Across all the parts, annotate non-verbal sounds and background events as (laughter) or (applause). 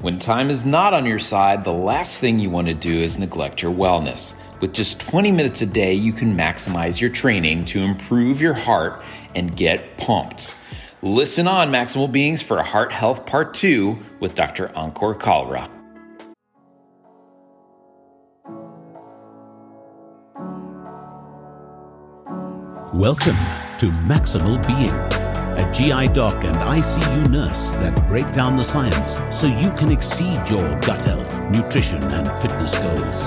When time is not on your side, the last thing you want to do is neglect your wellness. With just 20 minutes a day, you can maximize your training to improve your heart and get pumped. Listen on, Maximal Beings, for a Heart Health Part 2 with Dr. Ankur Kalra. Welcome to Maximal Being GI doc and ICU nurse that break down the science so you can exceed your gut health, nutrition, and fitness goals.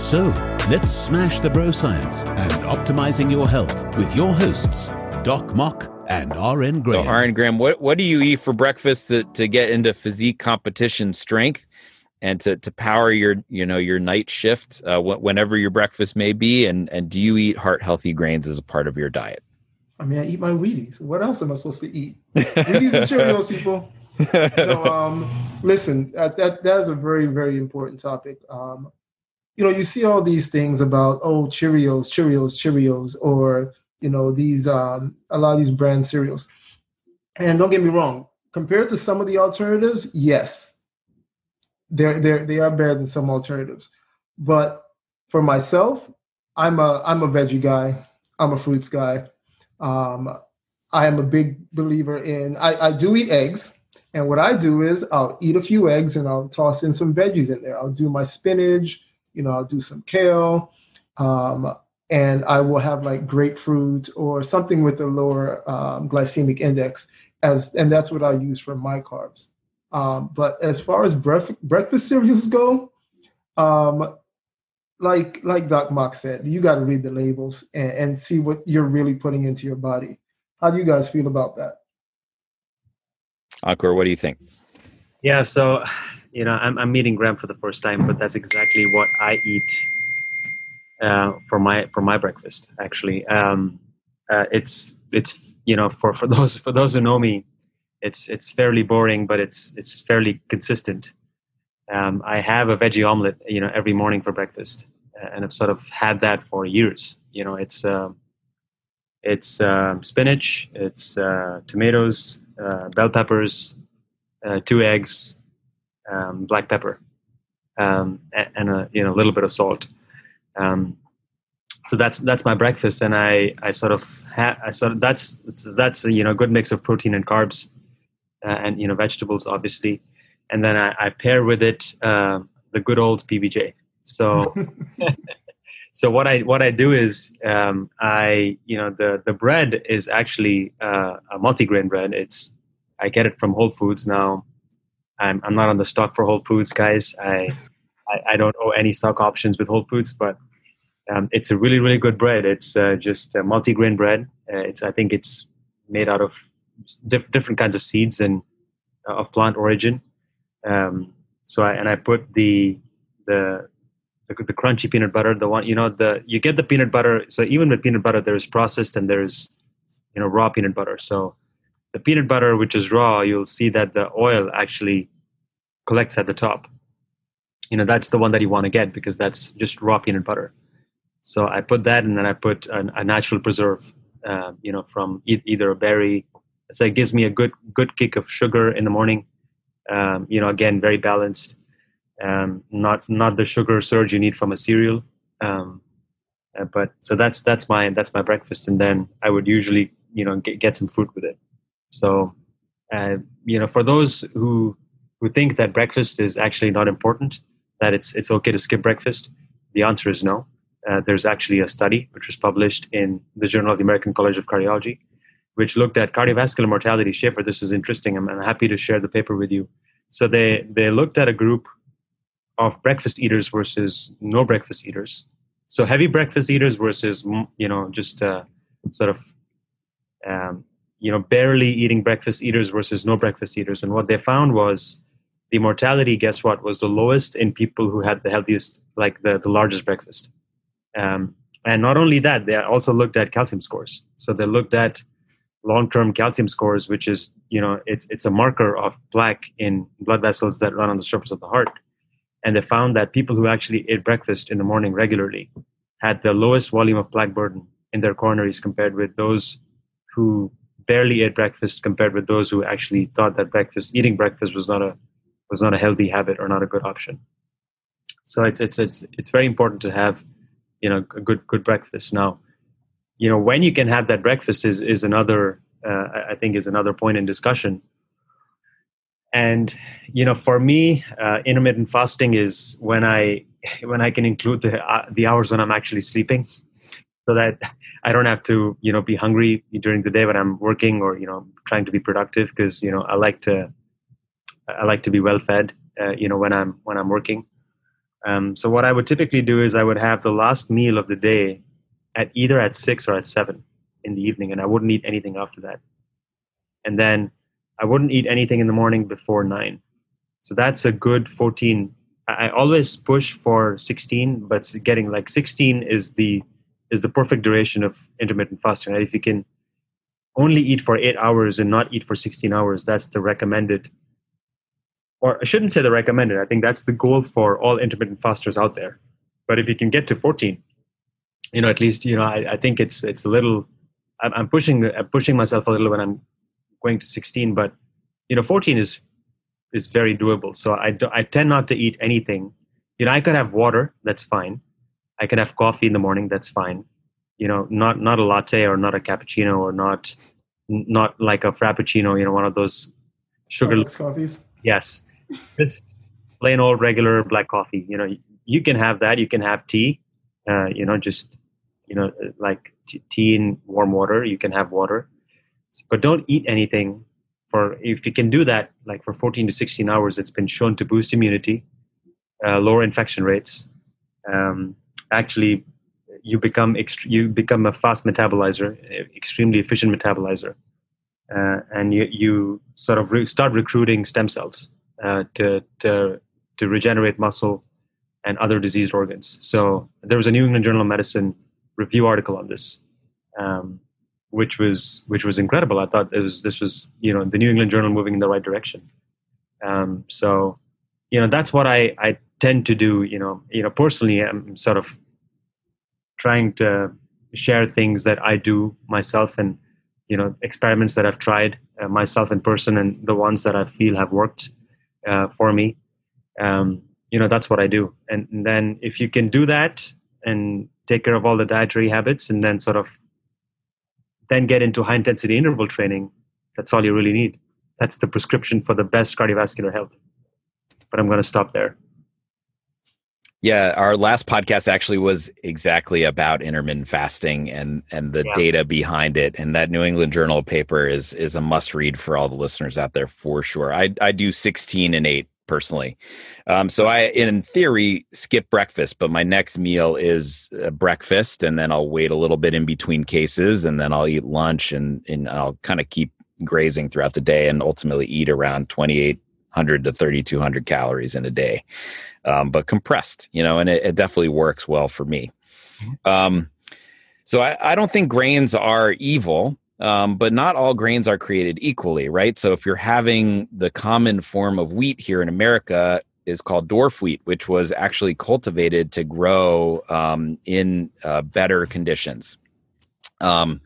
So, let's smash the bro science and optimizing your health with your hosts, Doc Mok and RN Graham. So, RN Graham, what, what do you eat for breakfast to, to get into physique competition strength? and to, to power your you know your night shift uh, whenever your breakfast may be and and do you eat heart healthy grains as a part of your diet I mean, I eat my Wheaties. What else am I supposed to eat? Wheaties and Cheerios, people. (laughs) no, um, listen, that, that that is a very very important topic. Um, you know, you see all these things about oh Cheerios, Cheerios, Cheerios, or you know these um, a lot of these brand cereals. And don't get me wrong, compared to some of the alternatives, yes, they're they they are better than some alternatives. But for myself, I'm a I'm a veggie guy. I'm a fruits guy. Um, I am a big believer in, I, I do eat eggs. And what I do is I'll eat a few eggs and I'll toss in some veggies in there. I'll do my spinach, you know, I'll do some kale. Um, and I will have like grapefruit or something with a lower um, glycemic index as, and that's what I use for my carbs. Um, but as far as bref- breakfast cereals go, um, like like Doc Mok said, you got to read the labels and, and see what you're really putting into your body. How do you guys feel about that? Ankur, what do you think? Yeah, so you know, I'm, I'm meeting Graham for the first time, but that's exactly what I eat uh, for my for my breakfast. Actually, um, uh, it's it's you know for, for (laughs) those for those who know me, it's it's fairly boring, but it's it's fairly consistent. Um, I have a veggie omelet, you know, every morning for breakfast, and I've sort of had that for years. You know, it's uh, it's uh, spinach, it's uh, tomatoes, uh, bell peppers, uh, two eggs, um, black pepper, um, and a you know a little bit of salt. Um, so that's that's my breakfast, and I I sort of ha- I sort of that's that's you know a good mix of protein and carbs, uh, and you know vegetables obviously and then I, I pair with it the good old PBJ. So, (laughs) so what I what I do is um, I you know the the bread is actually uh, a multigrain bread. It's I get it from Whole Foods now. I'm I'm not on the stock for Whole Foods, guys. I I, I don't owe any stock options with Whole Foods, but um, it's a really really good bread. It's uh, just a multigrain bread. Uh, it's I think it's made out of diff- different kinds of seeds and uh, of plant origin um, so I and I put the, the the the crunchy peanut butter, the one you know the you get the peanut butter. So even with peanut butter, there's processed and there's you know raw peanut butter. So the peanut butter which is raw, you'll see that the oil actually collects at the top. You know that's the one that you want to get because that's just raw peanut butter. So I put that, and then I put a, a natural preserve. Uh, you know, from e- either a berry. So it gives me a good good kick of sugar in the morning um, you know, again, very balanced. Um, not not the sugar surge you need from a cereal. Um, uh, but so that's that's my that's my breakfast, and then I would usually you know get, get some fruit with it. So uh, you know, for those who who think that breakfast is actually not important, that it's it's okay to skip breakfast, the answer is no. Uh, there's actually a study which was published in the Journal of the American College of Cardiology which looked at cardiovascular mortality. Schaefer, this is interesting. I'm, I'm happy to share the paper with you. So they, they looked at a group of breakfast eaters versus no breakfast eaters. So heavy breakfast eaters versus, you know, just uh, sort of, um, you know, barely eating breakfast eaters versus no breakfast eaters. And what they found was the mortality, guess what, was the lowest in people who had the healthiest, like the, the largest breakfast. Um, and not only that, they also looked at calcium scores. So they looked at long-term calcium scores, which is you know it's it's a marker of plaque in blood vessels that run on the surface of the heart. And they found that people who actually ate breakfast in the morning regularly had the lowest volume of plaque burden in their coronaries compared with those who barely ate breakfast compared with those who actually thought that breakfast eating breakfast was not a was not a healthy habit or not a good option. So it's it's it's it's very important to have you know a good good breakfast. Now, you know when you can have that breakfast is is another uh, I think is another point in discussion. And you know, for me, uh, intermittent fasting is when I when I can include the uh, the hours when I'm actually sleeping, so that I don't have to you know be hungry during the day when I'm working or you know trying to be productive because you know I like to I like to be well fed uh, you know when I'm when I'm working. Um, so what I would typically do is I would have the last meal of the day at either at six or at seven in the evening, and I wouldn't eat anything after that. And then I wouldn't eat anything in the morning before nine. So that's a good 14. I always push for 16, but getting like 16 is the is the perfect duration of intermittent fasting. Right? If you can only eat for eight hours and not eat for 16 hours, that's the recommended. Or I shouldn't say the recommended. I think that's the goal for all intermittent fasters out there. But if you can get to 14, you know, at least you know, I, I think it's it's a little. I'm, I'm pushing I'm pushing myself a little when I'm going to 16, but you know, 14 is is very doable. So I do, I tend not to eat anything. You know, I could have water. That's fine. I can have coffee in the morning. That's fine. You know, not not a latte or not a cappuccino or not not like a frappuccino. You know, one of those sugar coffees. Yes, just plain old regular black coffee. You know, you can have that. You can have tea. Uh, you know, just you know, like t- tea in warm water. You can have water, but don't eat anything. For if you can do that, like for 14 to 16 hours, it's been shown to boost immunity, uh, lower infection rates. Um, actually you become ext- you become a fast metabolizer, extremely efficient metabolizer, uh, and you you sort of re- start recruiting stem cells uh, to to to regenerate muscle and other diseased organs. So there was a New England Journal of Medicine review article on this, um, which was which was incredible. I thought it was this was you know the New England Journal moving in the right direction. Um, so you know that's what I I tend to do. You know you know personally I'm sort of trying to share things that I do myself and you know experiments that I've tried uh, myself in person and the ones that I feel have worked uh, for me. Um, you know that's what I do, and, and then if you can do that and take care of all the dietary habits, and then sort of then get into high intensity interval training, that's all you really need. That's the prescription for the best cardiovascular health. But I'm going to stop there. Yeah, our last podcast actually was exactly about intermittent fasting and and the yeah. data behind it. And that New England Journal paper is is a must read for all the listeners out there for sure. I I do sixteen and eight personally, um, so I in theory skip breakfast, but my next meal is breakfast, and then I'll wait a little bit in between cases, and then I'll eat lunch, and and I'll kind of keep grazing throughout the day, and ultimately eat around twenty eight hundred to thirty two hundred calories in a day um, but compressed, you know, and it, it definitely works well for me. Mm-hmm. Um, so I, I, don't think grains are evil, um, but not all grains are created equally, right? So if you're having the common form of wheat here in America is called dwarf wheat, which was actually cultivated to grow um, in uh, better conditions. Um,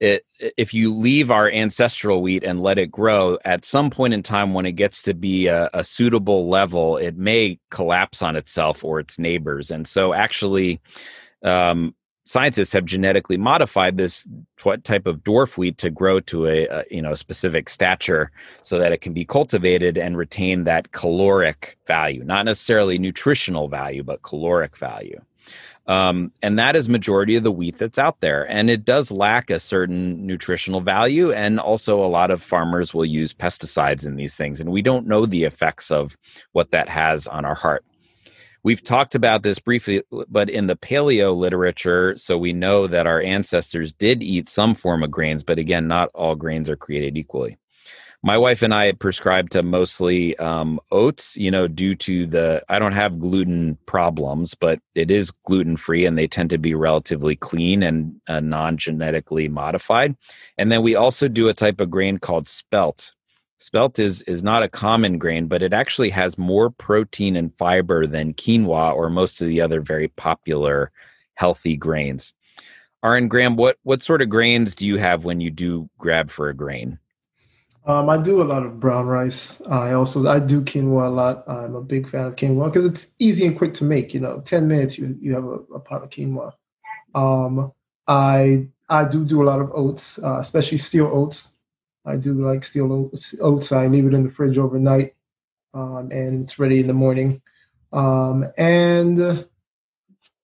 it, if you leave our ancestral wheat and let it grow, at some point in time, when it gets to be a, a, suitable level, it may collapse on itself or its neighbors. And so, actually, um, scientists have genetically modified this what type of dwarf wheat to grow to a, a, you know specific stature, so that it can be cultivated and retain that caloric value, not necessarily nutritional value, but caloric value. Um, and that is majority of the wheat that's out there. And it does lack a certain nutritional value. And also a lot of farmers will use pesticides in these things. And we don't know the effects of what that has on our heart we've talked about this briefly but in the paleo literature so we know that our ancestors did eat some form of grains but again not all grains are created equally my wife and I prescribe to mostly um, oats, you know, due to the, I don't have gluten problems, but it is gluten free and they tend to be relatively clean and uh, non genetically modified. And then we also do a type of grain called spelt. Spelt is, is not a common grain, but it actually has more protein and fiber than quinoa or most of the other very popular healthy grains. RN Graham, what, what sort of grains do you have when you do grab for a grain? Um, I do a lot of brown rice. I also I do quinoa a lot. I'm a big fan of quinoa because it's easy and quick to make. You know, ten minutes you you have a, a pot of quinoa. Um, I I do do a lot of oats, uh, especially steel oats. I do like steel oats. I leave it in the fridge overnight, um, and it's ready in the morning. Um, and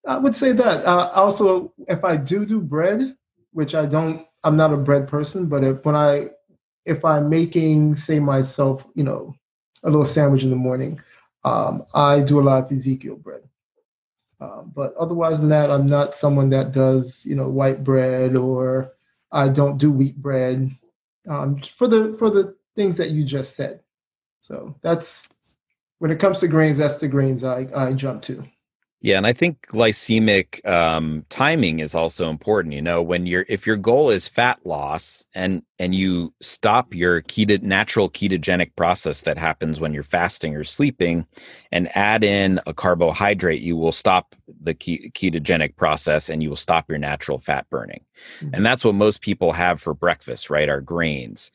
I would say that. Uh, also, if I do do bread, which I don't, I'm not a bread person, but if, when I if I'm making, say, myself, you know, a little sandwich in the morning, um, I do a lot of Ezekiel bread. Um, but otherwise than that, I'm not someone that does, you know, white bread or I don't do wheat bread um, for the for the things that you just said. So that's when it comes to grains, that's the grains I, I jump to. Yeah, and I think glycemic um, timing is also important. You know, when you're if your goal is fat loss and and you stop your keto natural ketogenic process that happens when you're fasting or sleeping, and add in a carbohydrate, you will stop the ketogenic process and you will stop your natural fat burning. Mm-hmm. And that's what most people have for breakfast, right? Our grains.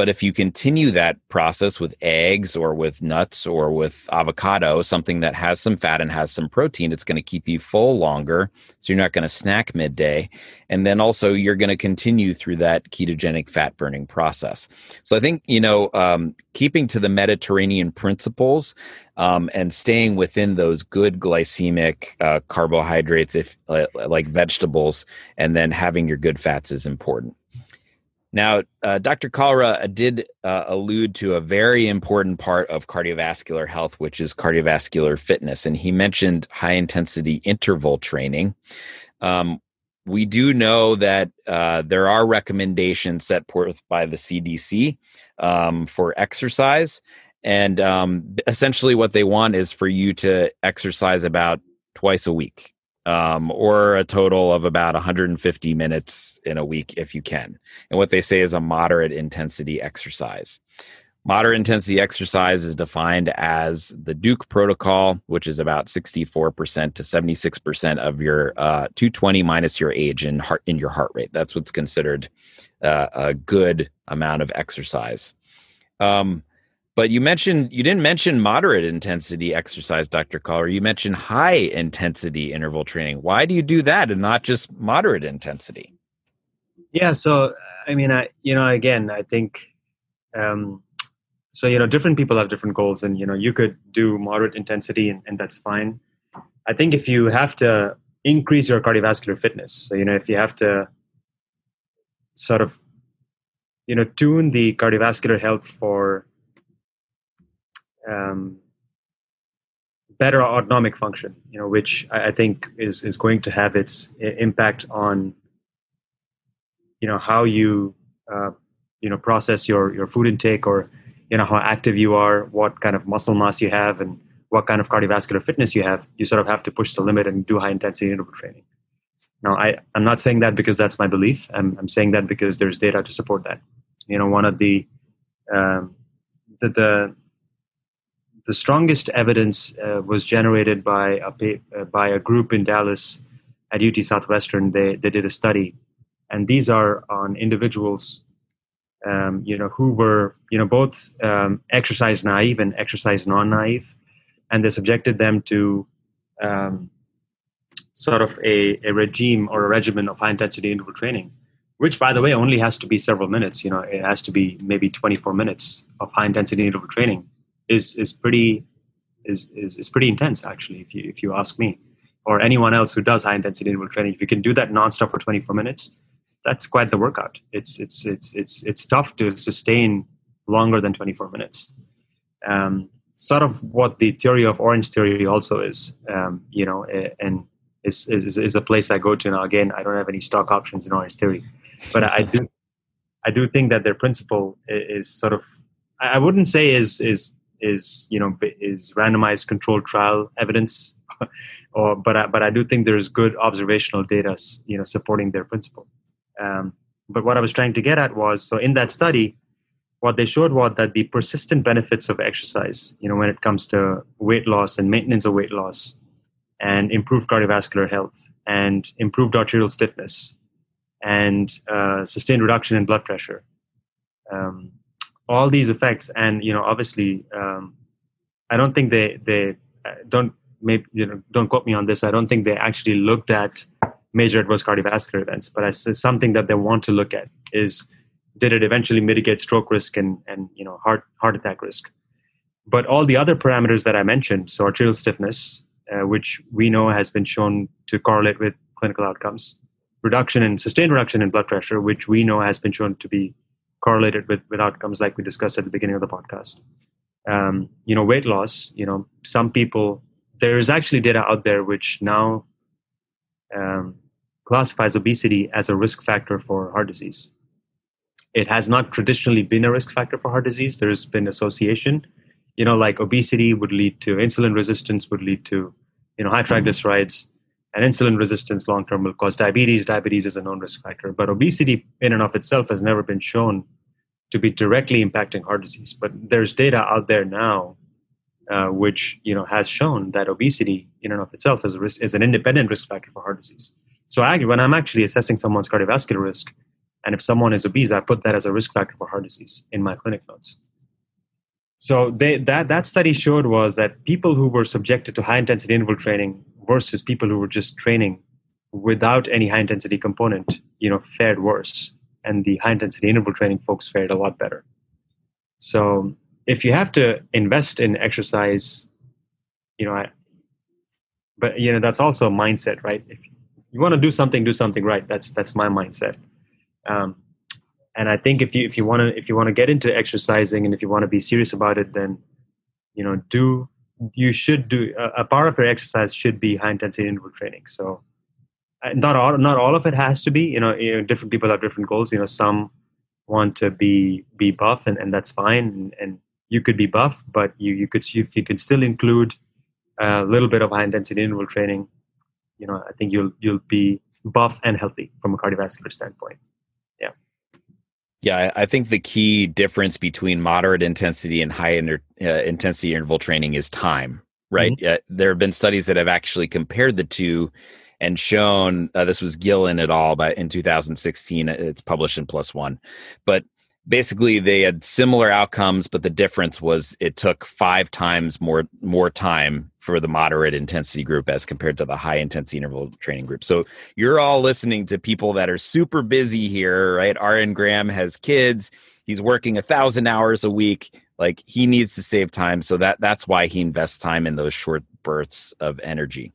But if you continue that process with eggs or with nuts or with avocado, something that has some fat and has some protein, it's going to keep you full longer. So you're not going to snack midday. And then also you're going to continue through that ketogenic fat burning process. So I think, you know, um, keeping to the Mediterranean principles um, and staying within those good glycemic uh, carbohydrates, if uh, like vegetables, and then having your good fats is important. Now, uh, Dr. Kalra did uh, allude to a very important part of cardiovascular health, which is cardiovascular fitness. And he mentioned high intensity interval training. Um, we do know that uh, there are recommendations set forth by the CDC um, for exercise. And um, essentially, what they want is for you to exercise about twice a week um, or a total of about 150 minutes in a week if you can. And what they say is a moderate intensity exercise. Moderate intensity exercise is defined as the Duke protocol, which is about 64% to 76% of your uh, 220 minus your age in heart in your heart rate. That's what's considered uh, a good amount of exercise. Um, but you mentioned you didn't mention moderate intensity exercise, Dr. Kalra. You mentioned high intensity interval training. Why do you do that and not just moderate intensity? Yeah, so I mean, I you know, again, I think um, so. You know, different people have different goals, and you know, you could do moderate intensity, and, and that's fine. I think if you have to increase your cardiovascular fitness, so you know, if you have to sort of you know tune the cardiovascular health for um, better autonomic function, you know, which I, think is is going to have its impact on, you know, how you, uh, you know, process your your food intake, or you know, how active you are, what kind of muscle mass you have, and what kind of cardiovascular fitness you have. You sort of have to push the limit and do high intensity interval training. Now, I, I'm not saying that because that's my belief. I'm, I'm saying that because there's data to support that. You know, one of the um, the, the the strongest evidence uh, was generated by a uh, by a group in Dallas at UT Southwestern. They they did a study, and these are on individuals, um, you know, who were you know both um, exercise naive and exercise non naive, and they subjected them to um, sort of a, a regime or a regimen of high intensity interval training which by the way only has to be several minutes. You know it has to be maybe 24 minutes of high intensity interval training is is pretty is, is is pretty intense actually if you if you ask me. Or anyone else who does high intensity interval training if you can do that nonstop for 24 minutes that's quite the workout. It's it's it's it's it's tough to sustain longer than 24 minutes. Um, sort of what the theory of Orangetheory also is um, you know and is, is is a place i go to now. Again i don't have any stock options in Orangetheory but i do i do think that their principle is sort of i wouldn't say is is is you know is randomized controlled trial evidence. (laughs) Or but I, but I do think there's good observational data you know supporting their principle. Um, but what I was trying to get at was so in that study what they showed was that the persistent benefits of exercise you know when it comes to weight loss and maintenance of weight loss and improved cardiovascular health and improved arterial stiffness and uh, sustained reduction in blood pressure um, all these effects, and you know, obviously, um, I don't think they they uh, don't maybe you know don't quote me on this. I don't think they actually looked at major adverse cardiovascular events, but it's something that they want to look at is did it eventually mitigate stroke risk and and you know heart heart attack risk. But all the other parameters that I mentioned, so arterial stiffness, uh, which we know has been shown to correlate with clinical outcomes, reduction in sustained reduction in blood pressure, which we know has been shown to be correlated with, with outcomes like we discussed at the beginning of the podcast. Um, you know, weight loss, you know, some people, there is actually data out there which now um, classifies obesity as a risk factor for heart disease. It has not traditionally been a risk factor for heart disease. There's been association, you know, like obesity would lead to insulin resistance, would lead to, you know, high triglycerides, and insulin resistance long term will cause diabetes. Diabetes is a known risk factor, but obesity in and of itself has never been shown to be directly impacting heart disease. But there's data out there now uh, which you know has shown that obesity in and of itself is, risk, is an independent risk factor for heart disease. So I, when I'm actually assessing someone's cardiovascular risk, and if someone is obese, I put that as a risk factor for heart disease in my clinic notes. So they, that that study showed was that people who were subjected to high intensity interval training versus people who were just training without any high intensity component, you know, fared worse, and the high intensity interval training folks fared a lot better. So if you have to invest in exercise, you know, I, but you know that's also a mindset, right? If you want to do something, do something right. That's that's my mindset. Um, and I think if you if you want to if you want to get into exercising and if you want to be serious about it, then you know do you should do a, part of your exercise should be high intensity interval training. So uh, not all not all of it has to be. You know, you know, different people have different goals. You know, some want to be be buff, and, and that's fine. And, and you could be buff, but you you could if you could still include a little bit of high intensity interval training. You know, I think you'll you'll be buff and healthy from a cardiovascular standpoint. Yeah, I think the key difference between moderate intensity and high inter, uh, intensity interval training is time, right? Mm-hmm. Uh, there have been studies that have actually compared the two and shown uh, this was Gillen et al. But in 2016. It's published in One, but basically they had similar outcomes but the difference was it took five times more more time for the moderate intensity group as compared to the high intensity interval training group. So you're all listening to people that are super busy here right? Rn graham has kids. He's working a thousand hours a week. Like he needs to save time. So that that's why he invests time in those short bursts of energy.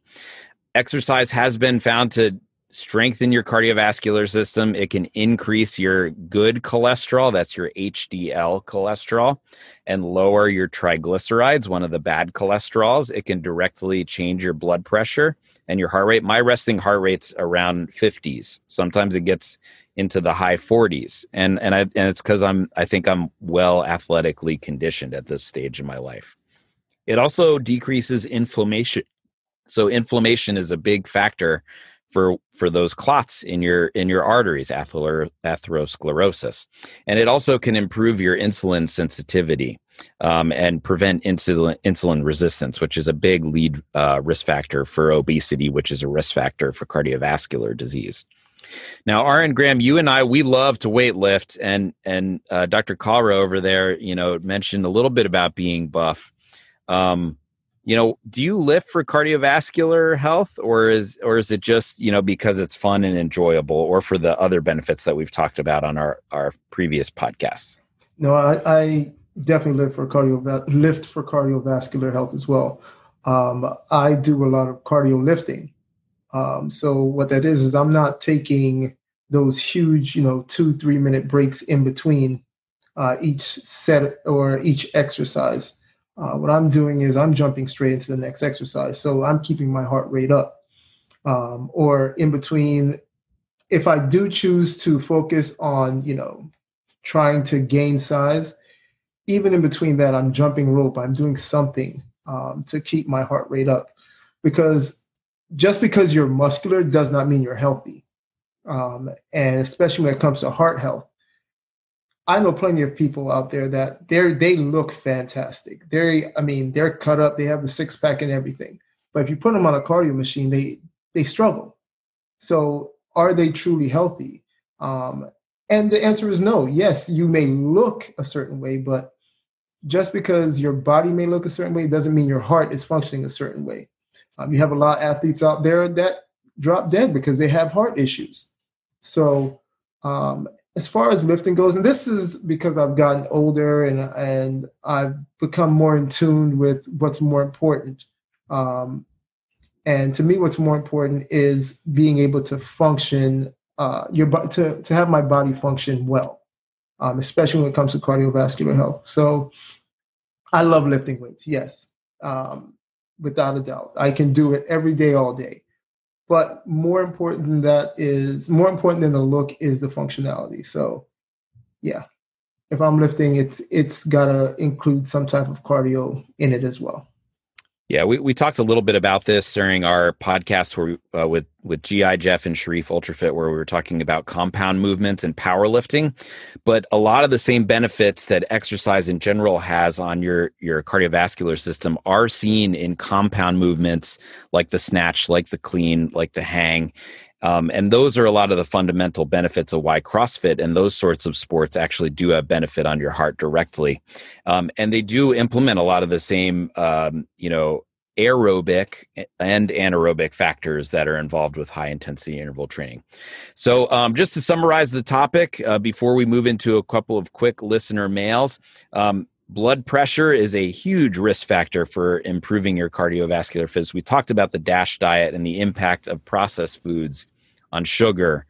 Exercise has been found to strengthen your cardiovascular system. It can increase your good cholesterol, that's your HDL cholesterol, and lower your triglycerides, one of the bad cholesterols. It can directly change your blood pressure and your heart rate. My resting heart rate's around 50s. Sometimes it gets into the high 40s. And and I and it's cuz I'm I think I'm well athletically conditioned at this stage in my life. It also decreases inflammation. So inflammation is a big factor for for those clots in your in your arteries atherosclerosis. And it also can improve your insulin sensitivity um, and prevent insulin insulin resistance which is a big lead uh, risk factor for obesity which is a risk factor for cardiovascular disease. Now RN graham you and i we love to weight lift and and uh, dr Kalra over there you know mentioned a little bit about being buff. Um, you know do you lift for cardiovascular health or is or is it just you know because it's fun and enjoyable or for the other benefits that we've talked about on our our previous podcasts? No i, I definitely live for cardio lift for cardiovascular health as well. Um, i do a lot of cardio lifting. Um, so what that is is i'm not taking those huge you know two three minute breaks in between uh, each set or each exercise uh, what I'm doing is I'm jumping straight into the next exercise. So I'm keeping my heart rate up. Um, or in between, if I do choose to focus on, you know, trying to gain size, even in between that, I'm jumping rope, I'm doing something um, to keep my heart rate up. Because just because you're muscular does not mean you're healthy. Um, and especially when it comes to heart health, I know plenty of people out there that they they look fantastic. They, I mean, they're cut up. They have the six pack and everything. But if you put them on a cardio machine, they they struggle. So are they truly healthy? Um, And the answer is no. Yes, you may look a certain way, but just because your body may look a certain way doesn't mean your heart is functioning a certain way. Um, you have a lot of athletes out there that drop dead because they have heart issues. So, um, as far as lifting goes, and this is because I've gotten older and and I've become more in tune with what's more important. Um, and to me, what's more important is being able to function uh, your to to have my body function well, um, especially when it comes to cardiovascular health. So, I love lifting weights. Yes, um, without a doubt, I can do it every day, all day. But more important than that is more important than the look is the functionality. So, yeah, if I'm lifting, it's it's gotta include some type of cardio in it as well. Yeah, we, we talked a little bit about this during our podcast where we, uh, with with GI Jeff and Sharif Ultrafit, where we were talking about compound movements and powerlifting. But a lot of the same benefits that exercise in general has on your your cardiovascular system are seen in compound movements like the snatch, like the clean, like the hang. Um, and those are a lot of the fundamental benefits of why CrossFit and those sorts of sports actually do have benefit on your heart directly. Um, and they do implement a lot of the same, um, you know, aerobic and anaerobic factors that are involved with high intensity interval training. So, um, just to summarize the topic uh, before we move into a couple of quick listener mails, um, blood pressure is a huge risk factor for improving your cardiovascular fitness. We talked about the DASH diet and the impact of processed foods on sugar,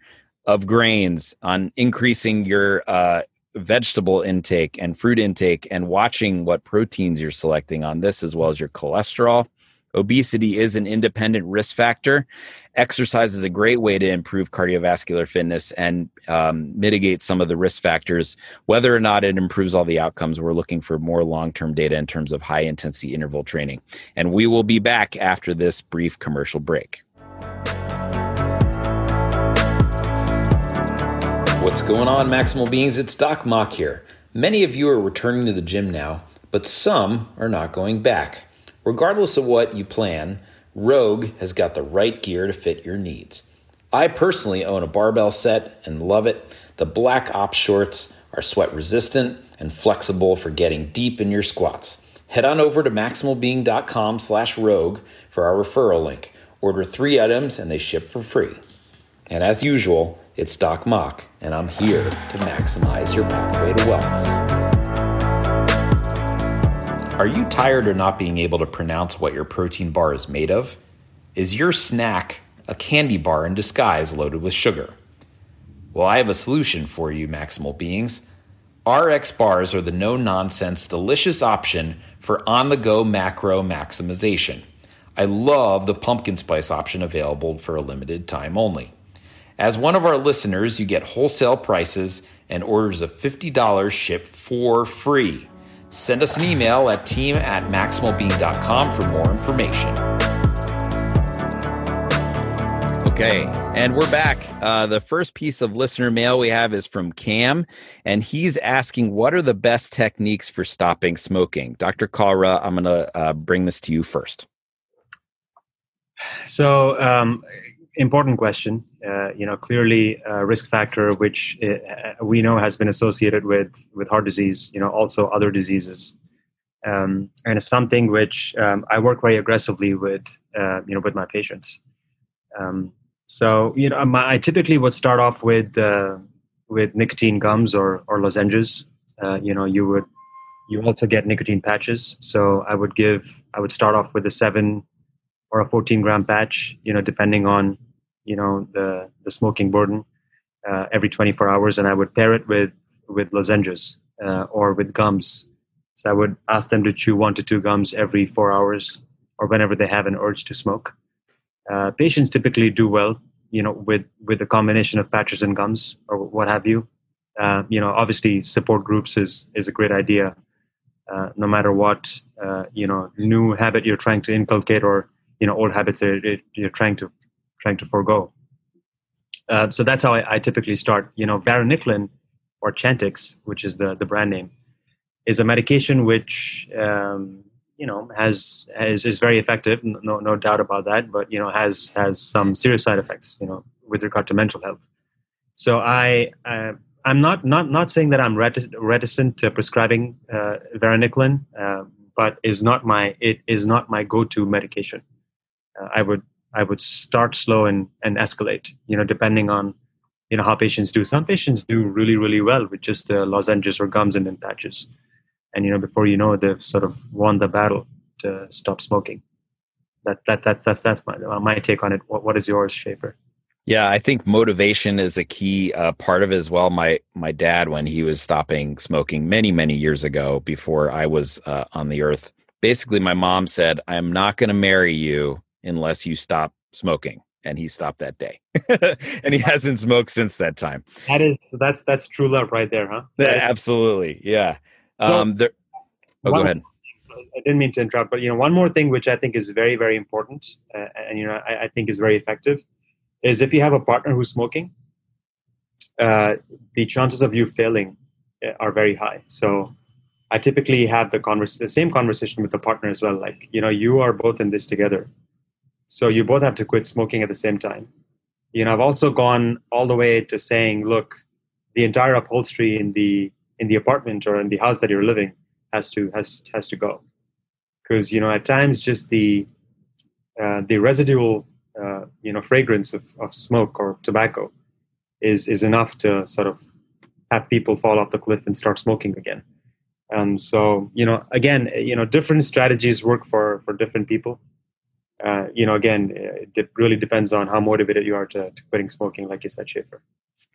of grains, on increasing your uh, vegetable intake and fruit intake, and watching what proteins you're selecting on this, as well as your cholesterol. Obesity is an independent risk factor. Exercise is a great way to improve cardiovascular fitness and um, mitigate some of the risk factors. Whether or not it improves all the outcomes, we're looking for more long term data in terms of high intensity interval training. And we will be back after this brief commercial break. What's going on, Maximal Beings? It's Doc Mok here. Many of you are returning to the gym now, but some are not going back. Regardless of what you plan, Rogue has got the right gear to fit your needs. I personally own a barbell set and love it. The Black Ops shorts are sweat resistant and flexible for getting deep in your squats. Head on over to maximalbeing.com slash rogue for our referral link. Order three items and they ship for free. And as usual, it's Doc Mok, and I'm here to maximize your pathway to wellness. Are you tired of not being able to pronounce what your protein bar is made of? Is your snack a candy bar in disguise loaded with sugar? Well, I have a solution for you, Maximal Beings. RX bars are the no nonsense, delicious option for on the go macro maximization. I love the pumpkin spice option available for a limited time only. As one of our listeners, you get wholesale prices and orders of $50 shipped for free. Send us an email at team at maximalbeing.com for more information. Okay, and we're back. Uh, the first piece of listener mail we have is from Kam, and he's asking, What are the best techniques for stopping smoking? Dr. Kalra, I'm going to uh, bring this to you first. So, um, important question. Uh, you know, clearly a risk factor which uh, we know has been associated with with heart disease. You know, also other diseases, um, and it's something which um, I work very aggressively with. Uh, you know, with my patients. Um, so you know, my, I typically would start off with uh, with nicotine gums or or lozenges. Uh, you know, you would you also get nicotine patches. So I would give I would start off with a seven or a 14 gram patch, you know, depending on you know the the smoking burden uh, every 24 hours, and I would pair it with with lozenges uh, or with gums. So I would ask them to chew one to two gums every four hours or whenever they have an urge to smoke. Uh, patients typically do well, you know, with with a combination of patches and gums or what have you. Uh, you know, obviously, support groups is is a great idea. Uh, no matter what uh, you know new habit you're trying to inculcate or you know old habits you're trying to trying to forego. Uh, so that's how I, I, typically start. You know, varenicline or Chantix, which is the the brand name, is a medication which um, you know has, has is very effective. No no doubt about that. But you know has has some serious side effects. You know, with regard to mental health. So I uh, I'm not not not saying that I'm reticent, to prescribing uh, varenicline, uh, but is not my it is not my go-to medication. Uh, I would I would start slow and and escalate. You know, depending on you know how patients do. Some patients do really really well with just uh, lozenges or gums and in patches, and you know before you know they've sort of won the battle to stop smoking. That that that that's that's my my take on it. What what is yours, Schaefer? Yeah, I think motivation is a key uh, part of it as well. My my dad, when he was stopping smoking many many years ago, before I was uh, on the earth, basically my mom said, "I'm not going to marry you unless you stop smoking," and he stopped that day, (laughs) and he hasn't smoked since that time. That is that's that's true love right there, huh? Yeah, absolutely, yeah. Um, well, there, oh, go ahead. I didn't mean to interrupt, but you know, one more thing which I think is very very important, uh, and you know, I, I think is very effective is if you have a partner who's smoking, uh, the chances of you failing uh, are very high. So I typically have the converse, the same conversation with the partner as well. Like, you know, you are both in this together. So you both have to quit smoking at the same time. You know, I've also gone all the way to saying, look, the entire upholstery in the in the apartment or in the house that you're living has to has has to go. Because, you know, at times just the uh, the residual uh, you know fragrance of, of smoke or tobacco is is enough to sort of have people fall off the cliff and start smoking again. Um, so you know, again, you know, different strategies work for for different people. Uh, you know, again, it really depends on how motivated you are to, to quitting smoking, like you said, Schaefer.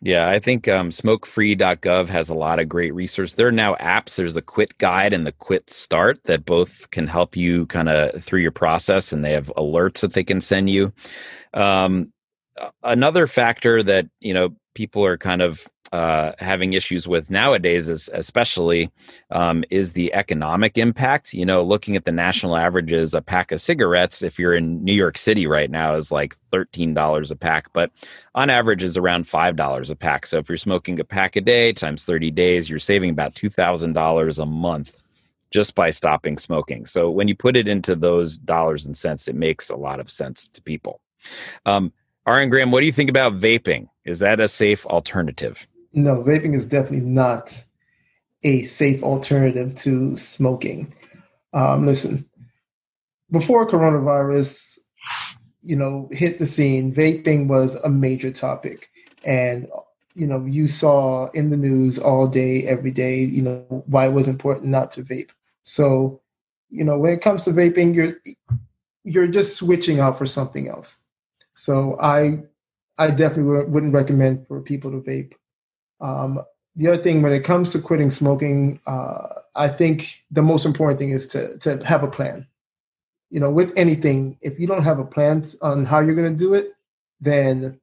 Yeah, I think um, smokefree.gov has a lot of great resources. There are now apps. There's a quit guide and the quit start that both can help you kind of through your process, and they have alerts that they can send you. Um, another factor that you know people are kind of uh, having issues with nowadays, is especially, um, is the economic impact. You know, looking at the national averages, a pack of cigarettes, if you're in New York City right now, is like thirteen dollars a pack, but on average is around five dollars a pack. So if you're smoking a pack a day times thirty days, you're saving about two thousand dollars a month just by stopping smoking. So when you put it into those dollars and cents, it makes a lot of sense to people. Um, RN Graham, what do you think about vaping? Is that a safe alternative? No, vaping is definitely not a safe alternative to smoking. Um, listen, before coronavirus, you know, hit the scene, vaping was a major topic, and you know, you saw in the news all day, every day, you know, why it was important not to vape. So, you know, when it comes to vaping, you're you're just switching out for something else. So I I definitely wouldn't recommend for people to vape. Um, the other thing, when it comes to quitting smoking, uh, I think the most important thing is to to have a plan. You know, with anything, if you don't have a plan on how you're going to do it, then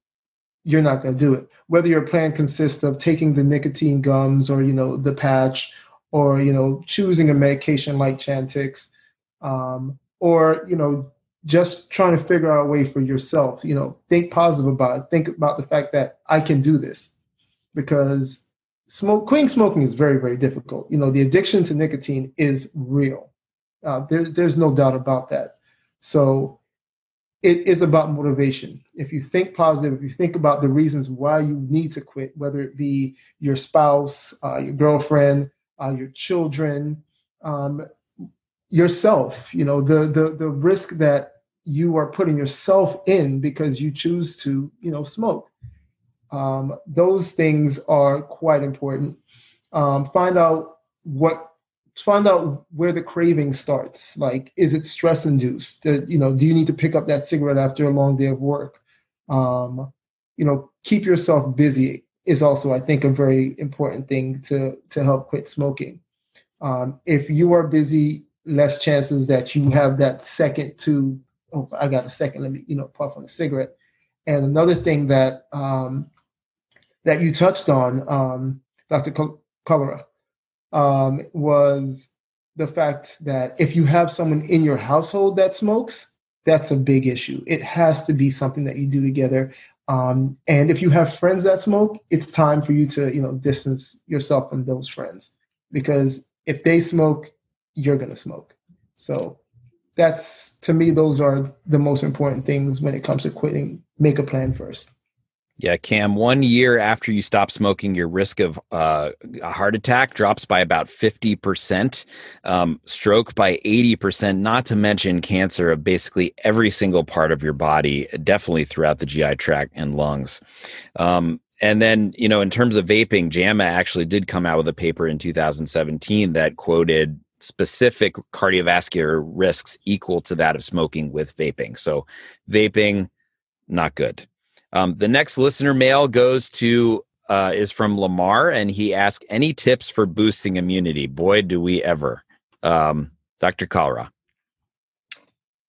you're not going to do it. Whether your plan consists of taking the nicotine gums or you know the patch, or you know choosing a medication like Chantix, um, or you know just trying to figure out a way for yourself. You know, think positive about it. Think about the fact that I can do this because smoke quitting smoking is very very difficult. You know, the addiction to nicotine is real. Uh, there, there's no doubt about that. So it is about motivation. If you think positive, if you think about the reasons why you need to quit, whether it be your spouse, uh, your girlfriend, uh, your children, um, yourself, you know, the the the risk that you are putting yourself in because you choose to, you know, smoke. Um, those things are quite important. Um, find out what, find out where the craving starts. Like, is it stress induced? Do, you know, do you need to pick up that cigarette after a long day of work? Um, you know, keep yourself busy is also, I think, a very important thing to to help quit smoking. Um, if you are busy, less chances that you have that second to, oh, I got a second, let me, you know, puff on a cigarette. And another thing that um, that you touched on, um, Dr. Kalra, um, was the fact that if you have someone in your household that smokes, that's a big issue. It has to be something that you do together. Um, and if you have friends that smoke, it's time for you to, you know, distance yourself from those friends because if they smoke, you're going to smoke. So that's to me, those are the most important things when it comes to quitting. Make a plan first. Yeah, Kam, one year after you stop smoking, your risk of uh, a heart attack drops by about 50%, um, stroke by 80%, not to mention cancer of basically every single part of your body, definitely throughout the GI tract and lungs. Um, and then, you know, in terms of vaping, JAMA actually did come out with a paper in 2017 that quoted specific cardiovascular risks equal to that of smoking with vaping. So, vaping, not good. Um, the next listener mail goes to uh, is from Lamar, and he asked any tips for boosting immunity. Boy, do we ever, um, Dr. Kalra.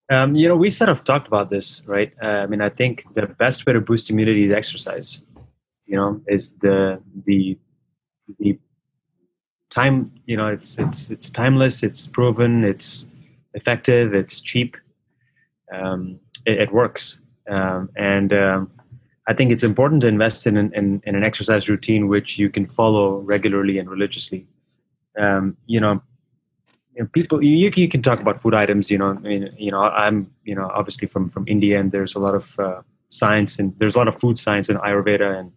Um, you know, we sort of talked about this, right? Uh, I mean, I think the best way to boost immunity is exercise. You know, is the the the time. You know, it's it's it's timeless. It's proven. It's effective. It's cheap. Um, it, it, works, um, and um, I think it's important to invest in, in, in an exercise routine which you can follow regularly and religiously. Um, you know, you know, people you, you can talk about food items. You know, I mean, you know, I'm you know obviously from from India, and there's a lot of uh, science and there's a lot of food science in Ayurveda, and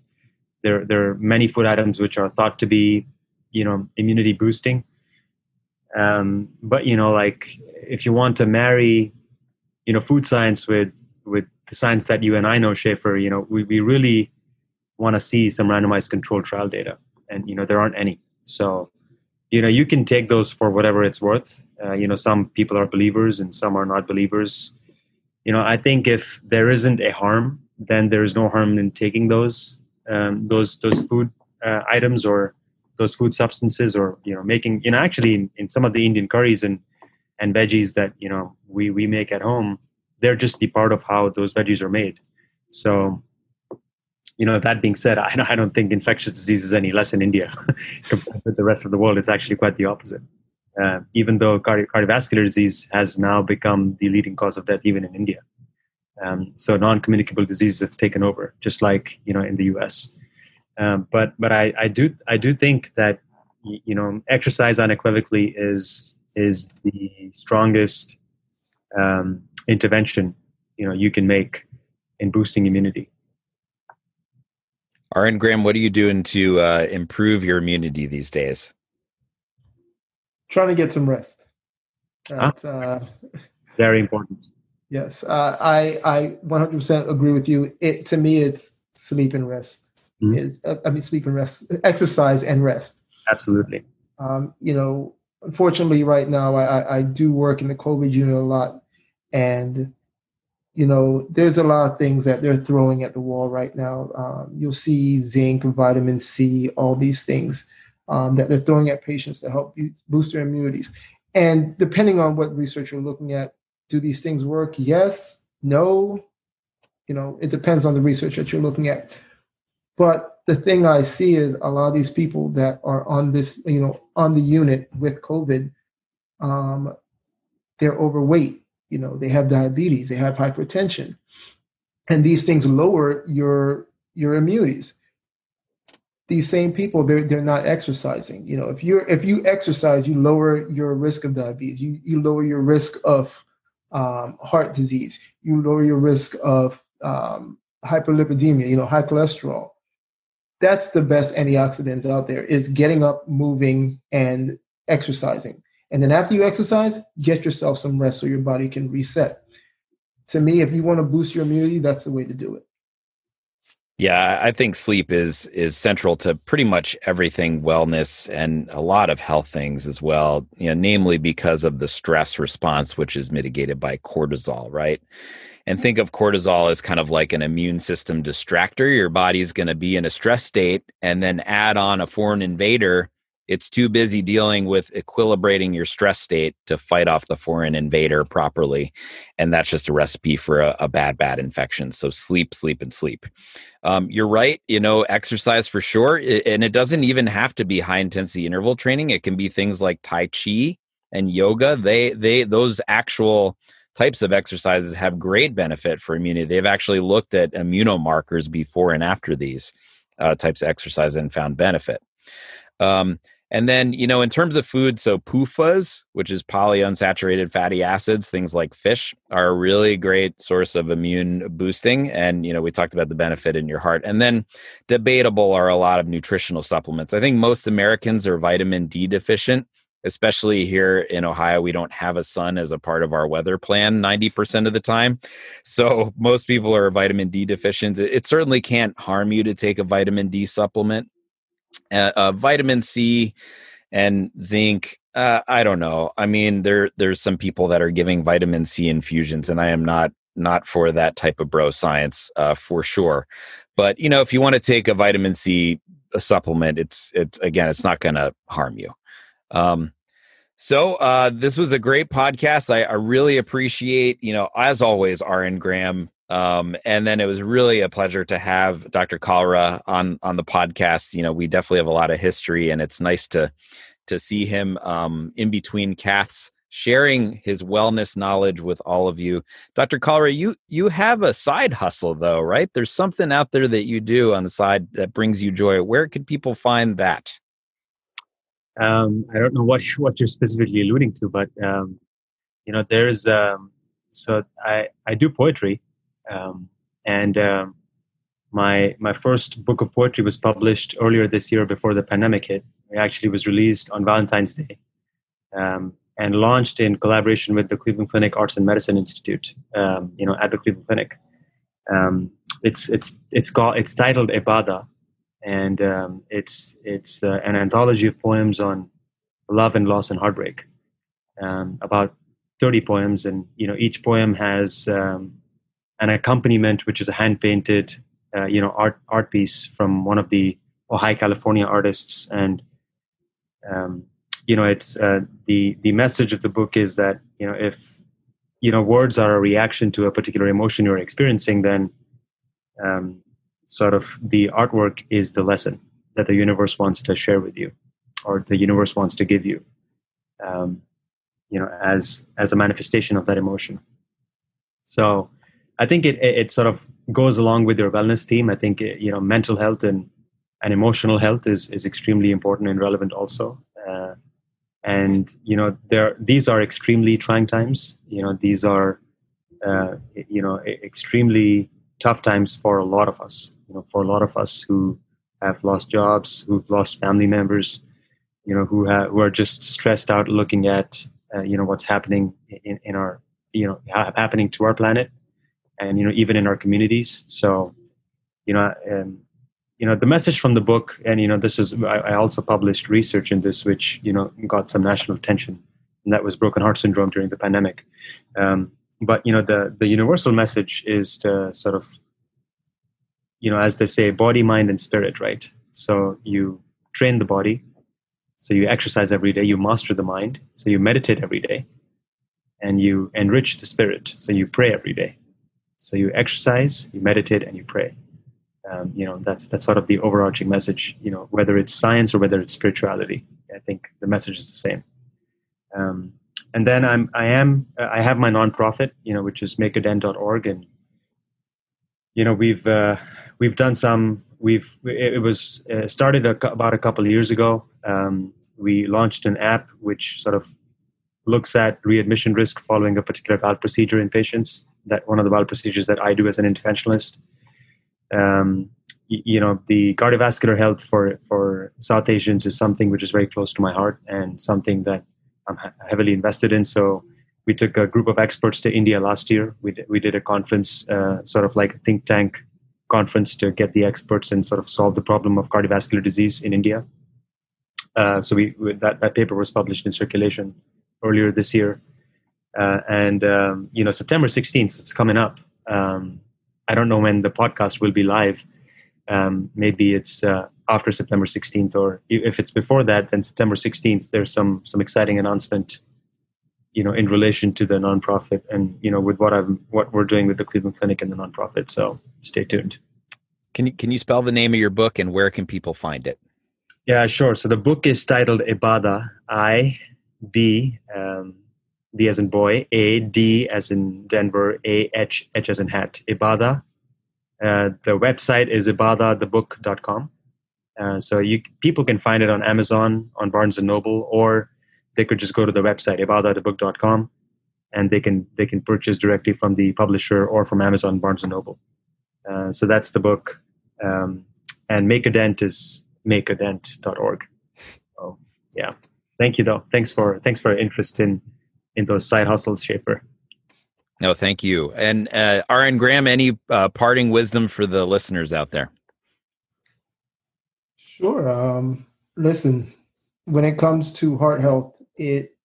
there there are many food items which are thought to be you know immunity boosting. Um, but you know, like if you want to marry, you know, food science with with the science that you and I know, Schaefer, you know, we, we really want to see some randomized controlled trial data. And, you know, there aren't any. So, you know, you can take those for whatever it's worth. Uh, you know, some people are believers and some are not believers. You know, I think if there isn't a harm, then there is no harm in taking those um, those those food uh, items or those food substances or you know making you know actually in, in some of the Indian curries and and veggies that you know we we make at home they're just the part of how those veggies are made. So, you know, that being said, (laughs) I, I don't think infectious disease is any less in India (laughs) compared to the rest of the world. It's actually quite the opposite. Uh, even though cardi- cardiovascular disease has now become the leading cause of death, even in India. Um, so non-communicable diseases have taken over, just like you know in the U.S. Um, but but I, I do I do think that you know exercise unequivocally is is the strongest um, intervention you know you can make in boosting immunity. RN Graham, what are you doing to uh, improve your immunity these days? Trying to get some rest. That's, uh, very important. Yes, uh, I I 100% agree with you. It to me, it's sleep and rest. Mm-hmm. Is uh, I mean sleep and rest, exercise and rest. Absolutely. Um, you know, unfortunately, right now I, I do work in the COVID unit a lot, and you know there's a lot of things that they're throwing at the wall right now. Um, you'll see zinc vitamin c all these things um, that they're throwing at patients to help boost their immunities. And depending on what research you're looking at do these things work? Yes no. You know it depends on the research that you're looking at. But the thing i see is a lot of these people that are on this you know on the unit with covid um, they're overweight you know they have diabetes they have hypertension and these things lower your your immunities. These same people they're, they're not exercising. You know if you're if you exercise you lower your risk of diabetes. You, you lower your risk of um, heart disease. You lower your risk of um, hyperlipidemia you know high cholesterol. That's the best antioxidants out there is getting up moving and exercising and then after you exercise, get yourself some rest so your body can reset. To me, if you want to boost your immunity, that's the way to do it. Yeah, I think sleep is is central to pretty much everything wellness and a lot of health things as well. You know, namely because of the stress response, which is mitigated by cortisol, right? And think of cortisol as kind of like an immune system distractor. Your body's going to be in a stress state, and then add on a foreign invader it's too busy dealing with equilibrating your stress state to fight off the foreign invader properly. And that's just a recipe for a, a bad, bad infection. So sleep, sleep, and sleep. Um, you're right. You know, exercise for sure. And it doesn't even have to be high intensity interval training. It can be things like Tai Chi and yoga. They, they, those actual types of exercises have great benefit for immunity. They've actually looked at immunomarkers before and after these uh, types of exercise and found benefit. Um, And then, you know, in terms of food, so PUFAs, which is polyunsaturated fatty acids, things like fish, are a really great source of immune boosting. And, you know, we talked about the benefit in your heart. And then debatable are a lot of nutritional supplements. I think most Americans are vitamin D deficient especially here in Ohio, we don't have a sun as a part of our weather plan 90% of the time. So most people are vitamin D deficient. It certainly can't harm you to take a vitamin D supplement. Uh, uh, vitamin C and zinc. Uh, I don't know. I mean, there there's some people that are giving vitamin C infusions, and I am not not for that type of bro science uh, for sure. But you know, if you want to take a vitamin C a supplement, it's it's again, it's not going to harm you. Um, so uh, this was a great podcast. I, I really appreciate, you know, as always, RN Graham um, and then it was really a pleasure to have Dr. Kalra on on the podcast. You know, we definitely have a lot of history, and it's nice to to see him um, in between caths sharing his wellness knowledge with all of you. Dr. Kalra, you you have a side hustle though, right? There's something out there that you do on the side that brings you joy. Where could people find that? Um, I don't know what what you're specifically alluding to, but um, you know, there's um, so I I do poetry um, and um, my my first book of poetry was published earlier this year before the pandemic hit. It actually was released on Valentine's Day um, and launched in collaboration with the Cleveland Clinic Arts and Medicine Institute. Um, you know, at the Cleveland Clinic. Um, it's it's it's called it's titled Ibada, and um, it's it's uh, an anthology of poems on love and loss and heartbreak. about 30 poems, and you know each poem has um, an accompaniment, which is a hand painted, uh, you know, art art piece from one of the Ojai, California artists, and um, you know, it's uh, the the message of the book is that you know if you know words are a reaction to a particular emotion you're experiencing, then um, sort of the artwork is the lesson that the universe wants to share with you, or the universe wants to give you. Um, you know, as as a manifestation of that emotion. So I think it, it, sort of goes along with your wellness theme. I think you know mental health and and emotional health is is extremely important and relevant also. Uh, and you know there these are extremely trying times. You know these are uh, you know extremely tough times for a lot of us. You know for a lot of us who have lost jobs, who've lost family members, you know who have, who are just stressed out looking at uh, you know what's happening in, in our you know happening to our planet and you know even in our communities. So you know um, you know the message from the book and you know this is I, I, also published research in this which you know got some national attention and that was broken heart syndrome during the pandemic. Um, but you know the the universal message is to sort of you know as they say body mind and spirit right? So you train the body. So you exercise every day. You master the mind. So you meditate every day. And you enrich the spirit. So you pray every day so you exercise, you meditate, and you pray. Um, you know that's that's sort of the overarching message. You know whether it's science or whether it's spirituality. I think the message is the same. Um, and then I'm I am I have my nonprofit, you know, which is makeadent.org, and you know we've uh, we've done some. We've it was uh, started a, about a couple of years ago. Um, we launched an app which sort of looks at readmission risk following a particular valve procedure in patients that one of the valve procedures that I do as an interventionalist. Um, you know, the cardiovascular health for for South Asians is something which is very close to my heart and something that I'm heavily invested in. So we took a group of experts to India last year. We did, we did a conference, uh, sort of like a think tank conference to get the experts and sort of solve the problem of cardiovascular disease in India. Uh, so we that that paper was published in Circulation earlier this year. Uh, and um, you know, September 16th, it's coming up. Um, I don't know when the podcast will be live. Um, maybe it's uh, after September 16th, or if it's before that, then September 16th. There's some some exciting announcement, you know, in relation to the nonprofit, and you know, with what I'm what we're doing with the Cleveland Clinic and the nonprofit. So stay tuned. Can you can you spell the name of your book and where can people find it? Yeah, sure. So the book is titled Ibada. I B um, D as in boy, A, D as in Denver, A, H, H as in hat, Ibada. Uh, the website is ibadathebook.com. Uh, so you people can find it on Amazon, on Barnes and Noble, or they could just go to the website ibadathebook.com and they can they can purchase directly from the publisher or from Amazon, Barnes and Noble. Uh, so that's the book. Um, and Make a Dent is makeadent.org. So yeah, thank you though. Thanks for thanks for interest in in those side hustles, shaper. No, thank you. And uh, RN Graham, any uh, parting wisdom for the listeners out there? Sure. Um, listen, when it comes to heart health, it,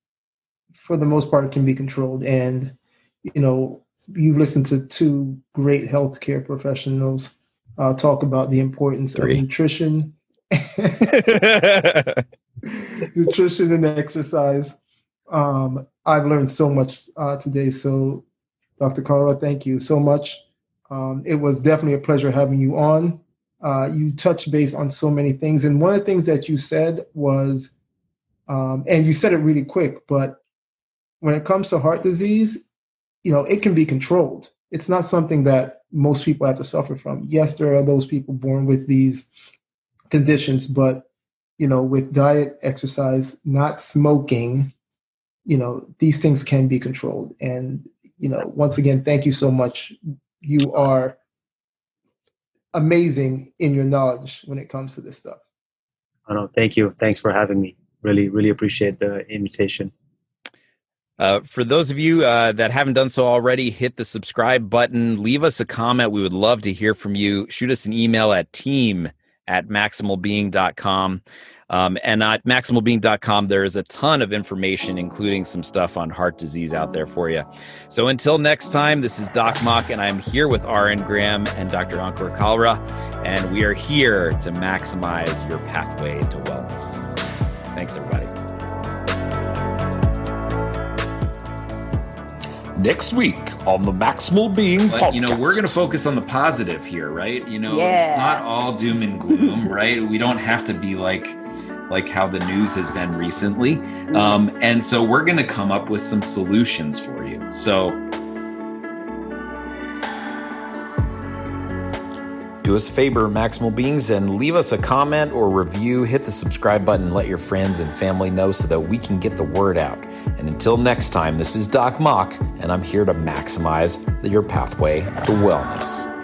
for the most part, can be controlled. And, you know, you've listened to two great healthcare professionals uh, talk about the importance Three. of nutrition, (laughs) (laughs) nutrition and exercise. Um, I've learned so much uh, today. So, Dr. Kalra, thank you so much. Um, it was definitely a pleasure having you on. Uh, you touched base on so many things. And one of the things that you said was, um, and you said it really quick, but when it comes to heart disease, you know, it can be controlled. It's not something that most people have to suffer from. Yes, there are those people born with these conditions, but you know, with diet, exercise, not smoking, you know, these things can be controlled. And you know, once again, thank you so much. You are amazing in your knowledge when it comes to this stuff. i know thank you. Thanks for having me. Really, really appreciate the invitation. Uh, for those of you uh, that haven't done so already, hit the subscribe button. Leave us a comment. We would love to hear from you. Shoot us an email at team at maximalbeing.com. Um, and at maximalbeing.com, there is a ton of information, including some stuff on heart disease out there for you. So until next time, this is Doc Mok, and I'm here with RN Graham and Dr. Ankur Kalra, and we are here to maximize your pathway to wellness. Thanks, everybody. next week on the Maximal Being but, podcast. You know, we're going to focus on the positive here, right? You know, yeah. it's not all doom and gloom, (laughs) right? We don't have to be like like how the news has been recently. Um, and so we're going to come up with some solutions for you. So do us a favor, Maximal Beings, and leave us a comment or review. Hit the subscribe button, let your friends and family know so that we can get the word out. And until next time, this is Doc Mok, and I'm here to maximize your pathway to wellness.